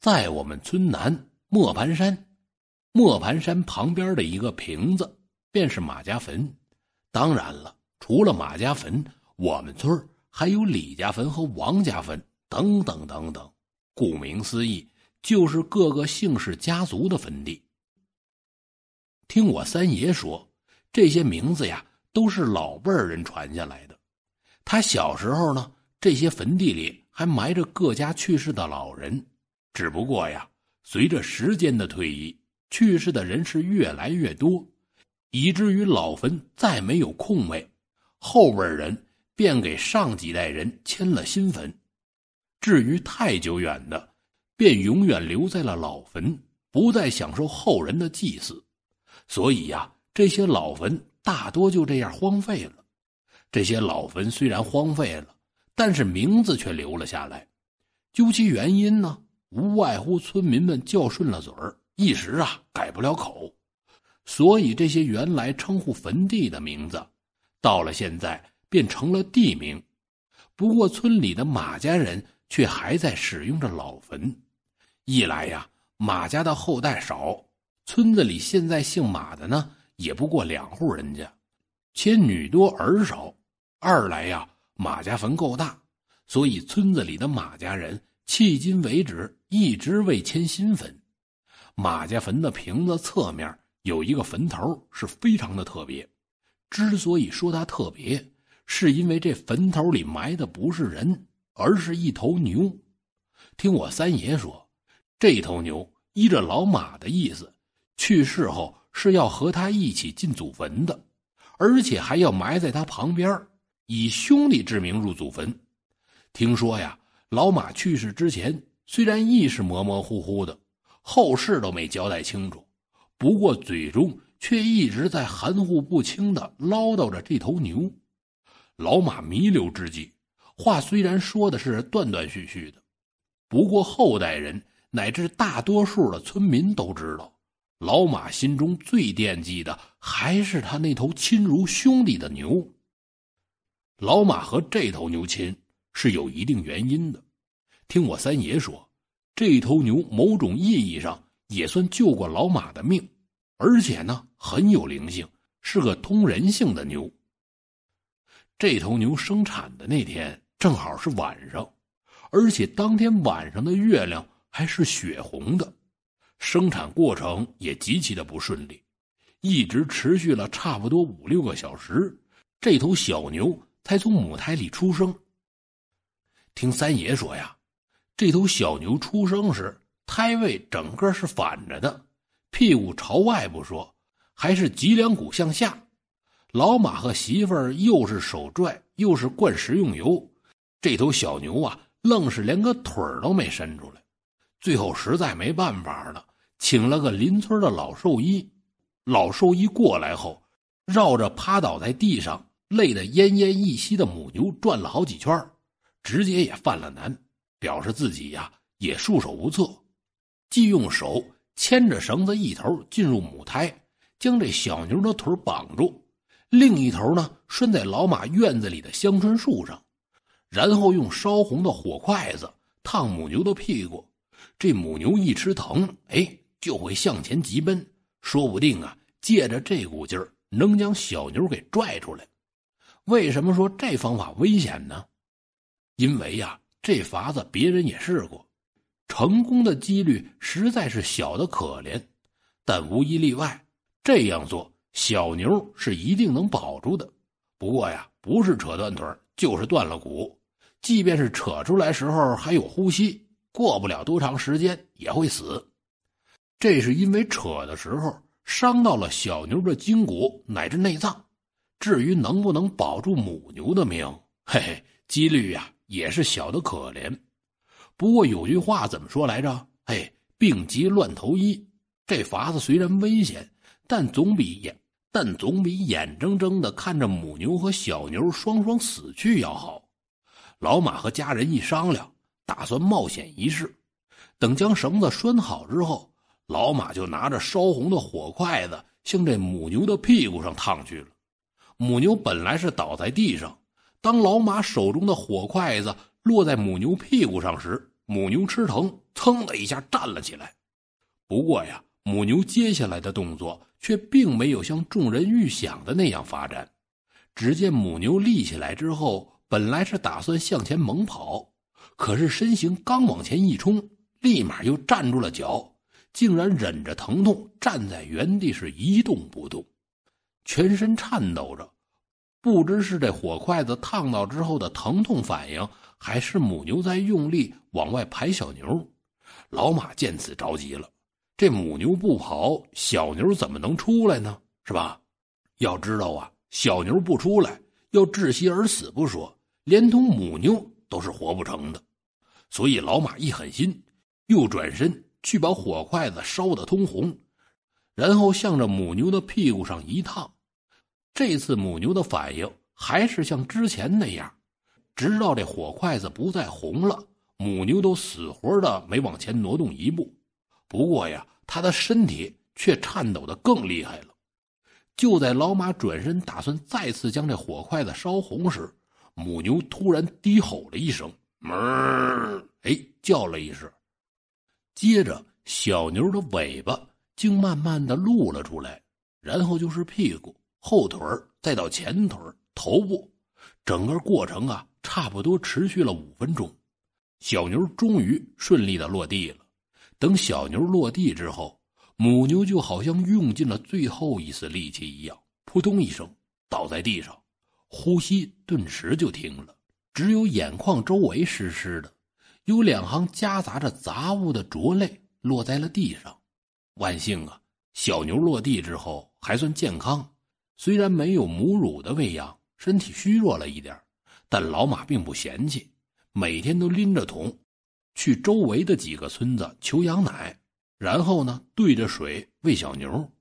在我们村南磨盘山，磨盘山旁边的一个坪子，便是马家坟。当然了，除了马家坟，我们村还有李家坟和王家坟等等等等。顾名思义，就是各个姓氏家族的坟地。听我三爷说，这些名字呀，都是老辈人传下来的。他小时候呢，这些坟地里还埋着各家去世的老人。只不过呀，随着时间的推移，去世的人是越来越多，以至于老坟再没有空位，后边人便给上几代人迁了新坟。至于太久远的，便永远留在了老坟，不再享受后人的祭祀。所以呀，这些老坟大多就这样荒废了。这些老坟虽然荒废了，但是名字却留了下来。究其原因呢？无外乎村民们叫顺了嘴儿，一时啊改不了口，所以这些原来称呼坟地的名字，到了现在便成了地名。不过村里的马家人却还在使用着老坟，一来呀马家的后代少，村子里现在姓马的呢也不过两户人家，且女多儿少；二来呀马家坟够大，所以村子里的马家人。迄今为止一直未迁新坟。马家坟的瓶子侧面有一个坟头，是非常的特别。之所以说它特别，是因为这坟头里埋的不是人，而是一头牛。听我三爷说，这头牛依着老马的意思，去世后是要和他一起进祖坟的，而且还要埋在他旁边，以兄弟之名入祖坟。听说呀。老马去世之前，虽然意识模模糊糊的，后事都没交代清楚，不过嘴中却一直在含糊不清的唠叨着这头牛。老马弥留之际，话虽然说的是断断续续的，不过后代人乃至大多数的村民都知道，老马心中最惦记的还是他那头亲如兄弟的牛。老马和这头牛亲。是有一定原因的。听我三爷说，这头牛某种意义上也算救过老马的命，而且呢很有灵性，是个通人性的牛。这头牛生产的那天正好是晚上，而且当天晚上的月亮还是血红的，生产过程也极其的不顺利，一直持续了差不多五六个小时，这头小牛才从母胎里出生。听三爷说呀，这头小牛出生时胎位整个是反着的，屁股朝外不说，还是脊梁骨向下。老马和媳妇儿又是手拽又是灌食用油，这头小牛啊，愣是连个腿都没伸出来。最后实在没办法了，请了个邻村的老兽医。老兽医过来后，绕着趴倒在地上累得奄奄一息的母牛转了好几圈直接也犯了难，表示自己呀也束手无策，既用手牵着绳子一头进入母胎，将这小牛的腿绑住，另一头呢拴在老马院子里的香椿树上，然后用烧红的火筷子烫母牛的屁股，这母牛一吃疼，哎，就会向前急奔，说不定啊借着这股劲儿能将小牛给拽出来。为什么说这方法危险呢？因为呀，这法子别人也试过，成功的几率实在是小的可怜。但无一例外，这样做小牛是一定能保住的。不过呀，不是扯断腿就是断了骨。即便是扯出来时候还有呼吸，过不了多长时间也会死。这是因为扯的时候伤到了小牛的筋骨乃至内脏。至于能不能保住母牛的命，嘿嘿，几率呀。也是小的可怜，不过有句话怎么说来着？哎，病急乱投医。这法子虽然危险，但总比眼但总比眼睁睁的看着母牛和小牛双双死去要好。老马和家人一商量，打算冒险一试。等将绳子拴好之后，老马就拿着烧红的火筷子向这母牛的屁股上烫去了。母牛本来是倒在地上。当老马手中的火筷子落在母牛屁股上时，母牛吃疼，噌的一下站了起来。不过呀，母牛接下来的动作却并没有像众人预想的那样发展。只见母牛立起来之后，本来是打算向前猛跑，可是身形刚往前一冲，立马又站住了脚，竟然忍着疼痛站在原地是一动不动，全身颤抖着。不知是这火筷子烫到之后的疼痛反应，还是母牛在用力往外排小牛。老马见此着急了。这母牛不跑，小牛怎么能出来呢？是吧？要知道啊，小牛不出来，要窒息而死不说，连同母牛都是活不成的。所以老马一狠心，又转身去把火筷子烧得通红，然后向着母牛的屁股上一烫。这次母牛的反应还是像之前那样，直到这火筷子不再红了，母牛都死活的没往前挪动一步。不过呀，它的身体却颤抖的更厉害了。就在老马转身打算再次将这火筷子烧红时，母牛突然低吼了一声“哞”，哎，叫了一声。接着，小牛的尾巴竟慢慢的露了出来，然后就是屁股、后腿再到前腿、头部，整个过程啊，差不多持续了五分钟。小牛终于顺利的落地了。等小牛落地之后，母牛就好像用尽了最后一丝力气一样，扑通一声倒在地上，呼吸顿时就停了，只有眼眶周围湿湿的，有两行夹杂着杂物的浊泪落在了地上。万幸啊，小牛落地之后还算健康，虽然没有母乳的喂养，身体虚弱了一点，但老马并不嫌弃，每天都拎着桶。去周围的几个村子求羊奶，然后呢，对着水喂小牛，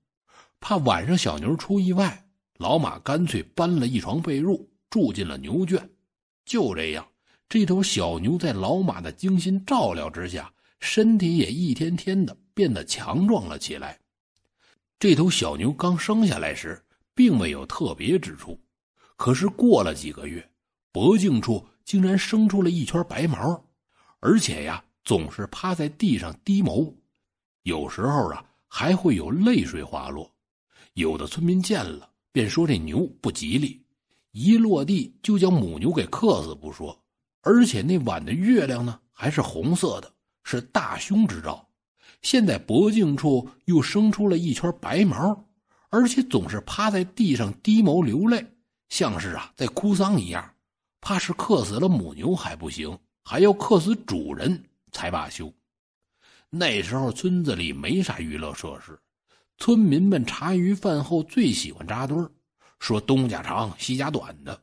怕晚上小牛出意外，老马干脆搬了一床被褥住进了牛圈。就这样，这头小牛在老马的精心照料之下，身体也一天天的变得强壮了起来。这头小牛刚生下来时并没有特别之处，可是过了几个月，脖颈处竟然生出了一圈白毛。而且呀，总是趴在地上低眸，有时候啊还会有泪水滑落。有的村民见了，便说这牛不吉利，一落地就将母牛给克死不说，而且那晚的月亮呢还是红色的，是大凶之兆。现在脖颈处又生出了一圈白毛，而且总是趴在地上低眸流泪，像是啊在哭丧一样，怕是克死了母牛还不行。还要克死主人才罢休。那时候村子里没啥娱乐设施，村民们茶余饭后最喜欢扎堆儿，说东家长西家短的。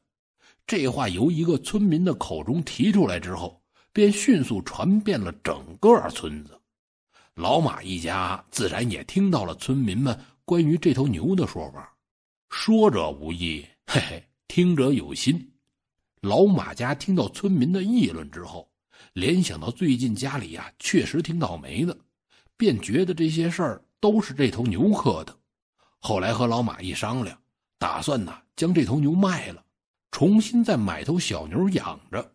这话由一个村民的口中提出来之后，便迅速传遍了整个村子。老马一家自然也听到了村民们关于这头牛的说法。说者无意，嘿嘿，听者有心。老马家听到村民的议论之后，联想到最近家里呀确实挺倒霉的，便觉得这些事儿都是这头牛磕的。后来和老马一商量，打算呢将这头牛卖了，重新再买头小牛养着。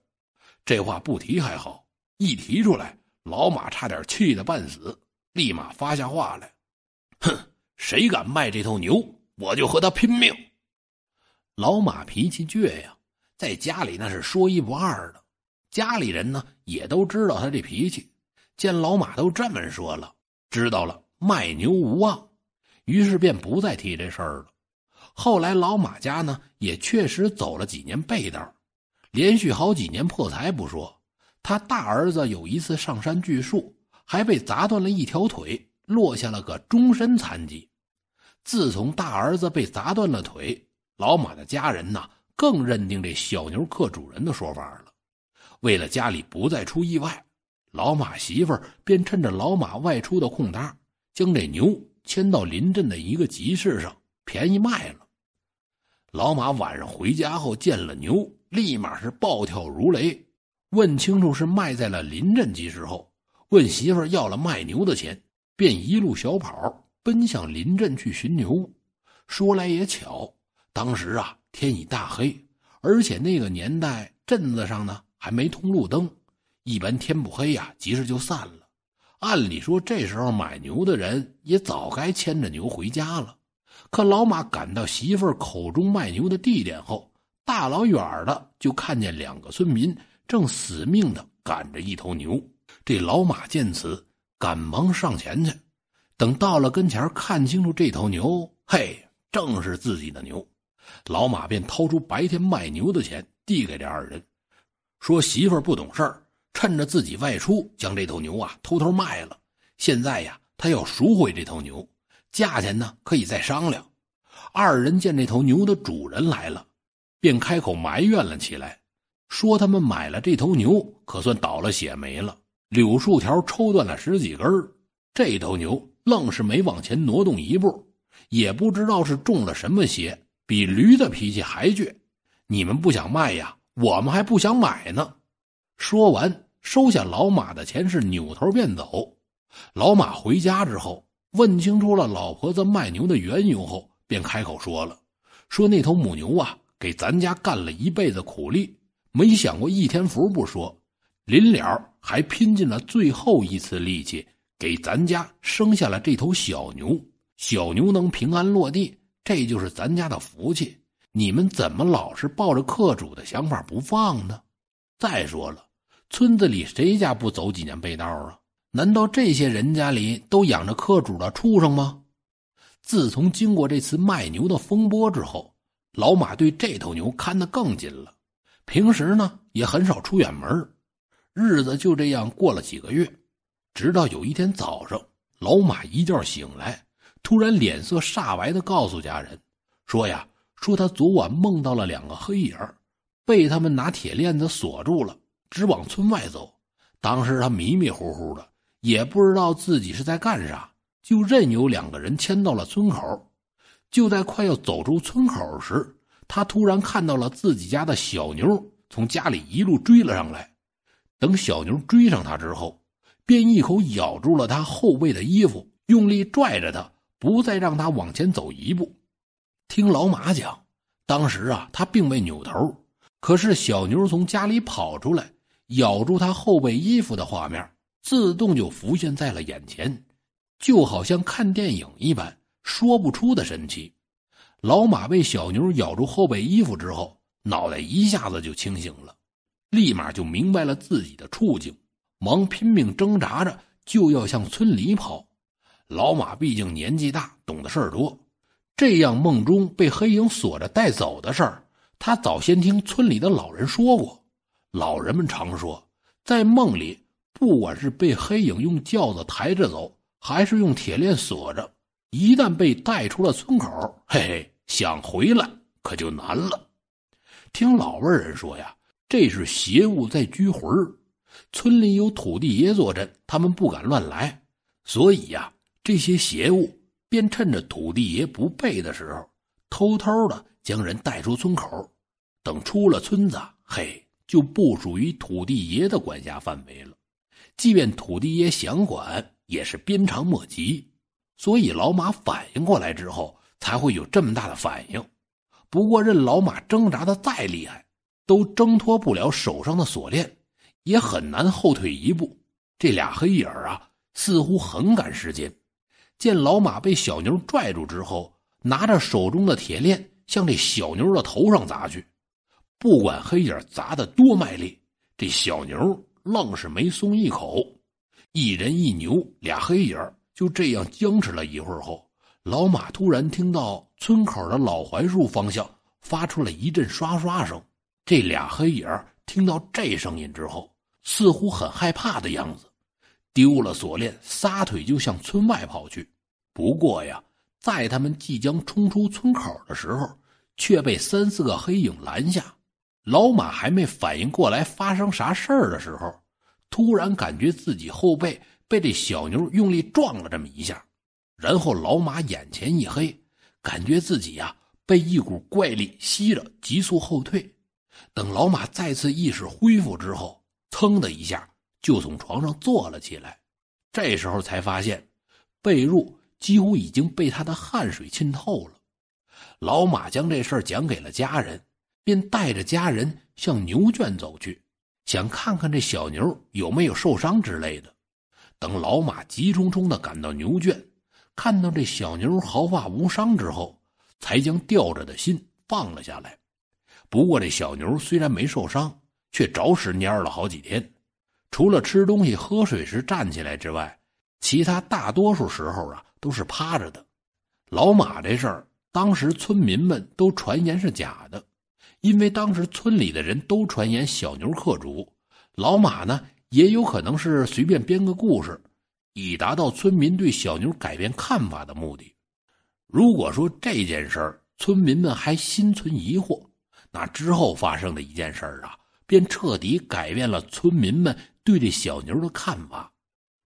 这话不提还好，一提出来，老马差点气得半死，立马发下话来：“，谁敢卖这头牛，我就和他拼命！”老马脾气倔呀。在家里那是说一不二的，家里人呢也都知道他这脾气。见老马都这么说了，知道了卖牛无望，于是便不再提这事儿了。后来老马家呢也确实走了几年背道，连续好几年破财不说，他大儿子有一次上山锯树，还被砸断了一条腿，落下了个终身残疾。自从大儿子被砸断了腿，老马的家人呐。更认定这小牛克主人的说法了。为了家里不再出意外，老马媳妇儿便趁着老马外出的空档，将这牛牵到邻镇的一个集市上，便宜卖了。老马晚上回家后见了牛，立马是暴跳如雷，问清楚是卖在了邻镇集市后，问媳妇儿要了卖牛的钱，便一路小跑奔向邻镇去寻牛。说来也巧，当时啊。天已大黑，而且那个年代镇子上呢还没通路灯，一般天不黑呀，集市就散了。按理说，这时候买牛的人也早该牵着牛回家了。可老马赶到媳妇儿口中卖牛的地点后，大老远的就看见两个村民正死命的赶着一头牛。这老马见此，赶忙上前去。等到了跟前，看清楚这头牛，嘿，正是自己的牛。老马便掏出白天卖牛的钱，递给这二人，说：“媳妇儿不懂事儿，趁着自己外出，将这头牛啊偷偷卖了。现在呀，他要赎回这头牛，价钱呢可以再商量。”二人见这头牛的主人来了，便开口埋怨了起来，说：“他们买了这头牛，可算倒了血霉了。柳树条抽断了十几根这头牛。”愣是没往前挪动一步，也不知道是中了什么邪，比驴的脾气还倔。你们不想卖呀，我们还不想买呢。说完，收下老马的钱，是扭头便走。老马回家之后，问清楚了老婆子卖牛的缘由后，便开口说了：“说那头母牛啊，给咱家干了一辈子苦力，没享过一天福不说，临了还拼尽了最后一次力气。”给咱家生下了这头小牛，小牛能平安落地，这就是咱家的福气。你们怎么老是抱着客主的想法不放呢？再说了，村子里谁家不走几年背道啊？难道这些人家里都养着客主的畜生吗？自从经过这次卖牛的风波之后，老马对这头牛看得更紧了。平时呢，也很少出远门，日子就这样过了几个月。直到有一天早上，老马一觉醒来，突然脸色煞白的告诉家人：“说呀，说他昨晚梦到了两个黑影被他们拿铁链子锁住了，直往村外走。当时他迷迷糊糊的，也不知道自己是在干啥，就任由两个人牵到了村口。就在快要走出村口时，他突然看到了自己家的小牛从家里一路追了上来。等小牛追上他之后，便一口咬住了他后背的衣服，用力拽着他，不再让他往前走一步。听老马讲，当时啊，他并未扭头，可是小牛从家里跑出来，咬住他后背衣服的画面，自动就浮现在了眼前，就好像看电影一般，说不出的神奇。老马被小牛咬住后背衣服之后，脑袋一下子就清醒了，立马就明白了自己的处境。忙拼命挣扎着，就要向村里跑。老马毕竟年纪大，懂得事儿多。这样梦中被黑影锁着带走的事儿，他早先听村里的老人说过。老人们常说，在梦里，不管是被黑影用轿子抬着走，还是用铁链锁着，一旦被带出了村口，嘿嘿，想回来可就难了。听老辈人说呀，这是邪物在拘魂儿。村里有土地爷坐镇，他们不敢乱来，所以呀，这些邪物便趁着土地爷不备的时候，偷偷的将人带出村口。等出了村子，嘿，就不属于土地爷的管辖范围了。即便土地爷想管，也是鞭长莫及。所以老马反应过来之后，才会有这么大的反应。不过，任老马挣扎的再厉害，都挣脱不了手上的锁链。也很难后退一步。这俩黑影啊，似乎很赶时间。见老马被小牛拽住之后，拿着手中的铁链向这小牛的头上砸去。不管黑影砸得多卖力，这小牛愣是没松一口。一人一牛，俩黑影就这样僵持了一会儿后，老马突然听到村口的老槐树方向发出了一阵刷刷声。这俩黑影听到这声音之后，似乎很害怕的样子，丢了锁链，撒腿就向村外跑去。不过呀，在他们即将冲出村口的时候，却被三四个黑影拦下。老马还没反应过来发生啥事儿的时候，突然感觉自己后背被这小牛用力撞了这么一下，然后老马眼前一黑，感觉自己呀被一股怪力吸着，急速后退。等老马再次意识恢复之后，噌的一下就从床上坐了起来。这时候才发现，被褥几乎已经被他的汗水浸透了。老马将这事儿讲给了家人，便带着家人向牛圈走去。想看看这小牛有没有受伤之类的。等老马急匆匆的赶到牛圈，看到这小牛毫发无伤之后，才将吊着的心放了下来。不过这小牛虽然没受伤，却着实蔫了好几天。除了吃东西、喝水时站起来之外，其他大多数时候啊都是趴着的。老马这事儿，当时村民们都传言是假的，因为当时村里的人都传言小牛克主。老马呢，也有可能是随便编个故事，以达到村民对小牛改变看法的目的。如果说这件事儿村民们还心存疑惑，那之后发生的一件事啊，便彻底改变了村民们。对这小牛的看法，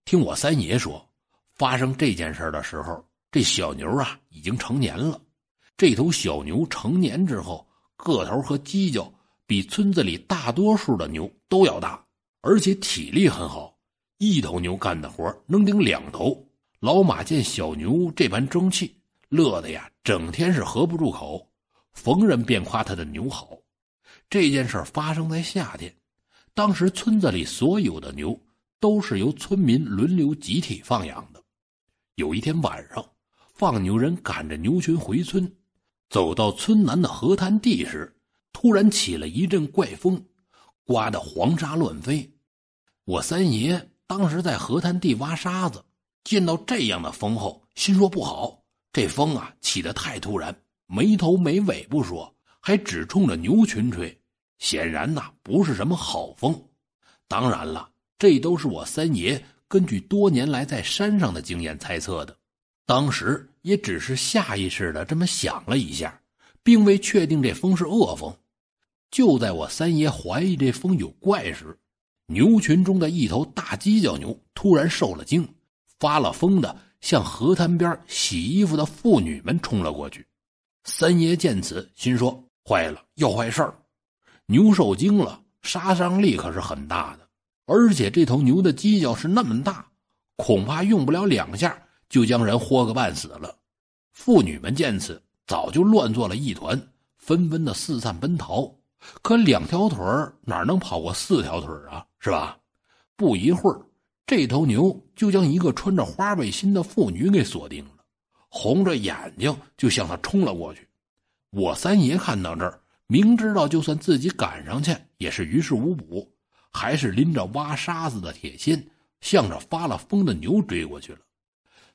听我三爷说，发生这件事的时候，这小牛啊已经成年了。这头小牛成年之后，个头和犄角比村子里大多数的牛都要大，而且体力很好，一头牛干的活能顶两头。老马见小牛这般争气，乐得呀，整天是合不住口，逢人便夸他的牛好。这件事发生在夏天。当时村子里所有的牛都是由村民轮流集体放养的。有一天晚上，放牛人赶着牛群回村，走到村南的河滩地时，突然起了一阵怪风，刮得黄沙乱飞。我三爷当时在河滩地挖沙子，见到这样的风后，心说不好，这风啊起得太突然，没头没尾不说，还只冲着牛群吹。显然呐，不是什么好风。当然了，这都是我三爷根据多年来在山上的经验猜测的。当时也只是下意识的这么想了一下，并未确定这风是恶风。就在我三爷怀疑这风有怪时，牛群中的一头大犄角牛突然受了惊，发了疯的向河滩边洗衣服的妇女们冲了过去。三爷见此，心说：坏了，要坏事。牛受惊了，杀伤力可是很大的，而且这头牛的犄角是那么大，恐怕用不了两下就将人豁个半死了。妇女们见此，早就乱作了一团，纷纷的四散奔逃。可两条腿哪能跑过四条腿啊？是吧？不一会儿，这头牛就将一个穿着花背心的妇女给锁定了，红着眼睛就向他冲了过去。我三爷看到这儿。明知道就算自己赶上去也是于事无补，还是拎着挖沙子的铁锨，向着发了疯的牛追过去了。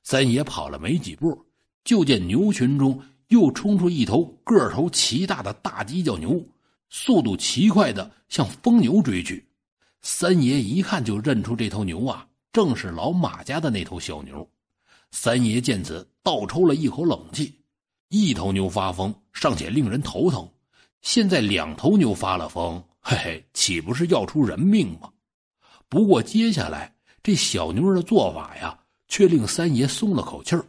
三爷跑了没几步，就见牛群中又冲出一头个头奇大的大犄角牛，速度奇快的向疯牛追去。三爷一看就认出这头牛啊，正是老马家的那头小牛。三爷见此，倒抽了一口冷气：一头牛发疯尚且令人头疼。现在两头牛发了疯，嘿嘿，岂不是要出人命吗？不过接下来这小牛的做法呀，却令三爷松了口气儿。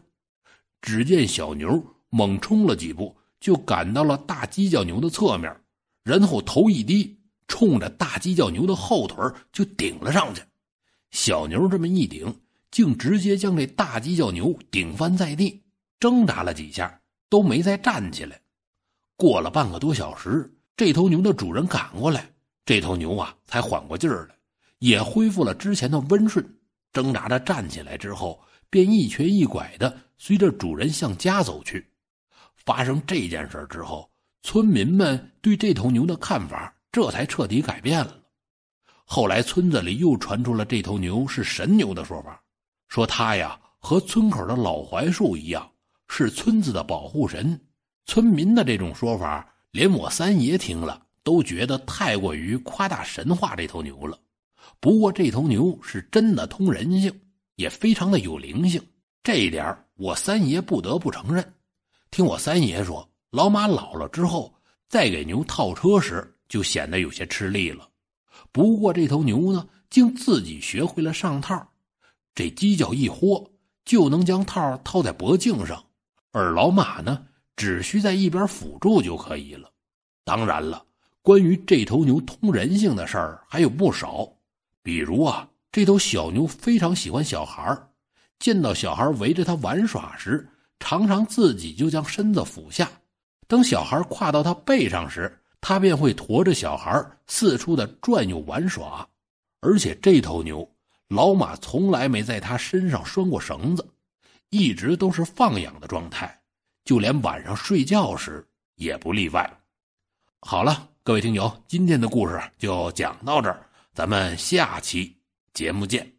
只见小牛猛冲了几步，就赶到了大犄角牛的侧面，然后头一低，冲着大犄角牛的后腿就顶了上去。小牛这么一顶，竟直接将这大犄角牛顶翻在地，挣扎了几下，都没再站起来。过了半个多小时，这头牛的主人赶过来，这头牛啊才缓过劲儿来，也恢复了之前的温顺，挣扎着站起来之后，便一瘸一拐的随着主人向家走去。发生这件事之后，村民们对这头牛的看法这才彻底改变了。后来村子里又传出了这头牛是神牛的说法，说他呀和村口的老槐树一样，是村子的保护神。村民的这种说法，连我三爷听了都觉得太过于夸大神话这头牛了。不过这头牛是真的通人性，也非常的有灵性，这一点我三爷不得不承认。听我三爷说，老马老了之后，再给牛套车时，就显得有些吃力了。不过这头牛呢，竟自己学会了上套，这犄角一豁，就能将套套在脖颈上，而老马呢。只需在一边辅助就可以了。当然了，关于这头牛通人性的事儿还有不少。比如啊，这头小牛非常喜欢小孩见到小孩围着它玩耍时，常常自己就将身子俯下，等小孩跨到它背上时，他便会驮着小孩四处的转悠玩耍。而且这头牛，老马从来没在他身上拴过绳子，一直都是放养的状态，就连晚上睡觉时也不例外。好了，各位听友，今天的故事就讲到这儿，咱们下期节目见。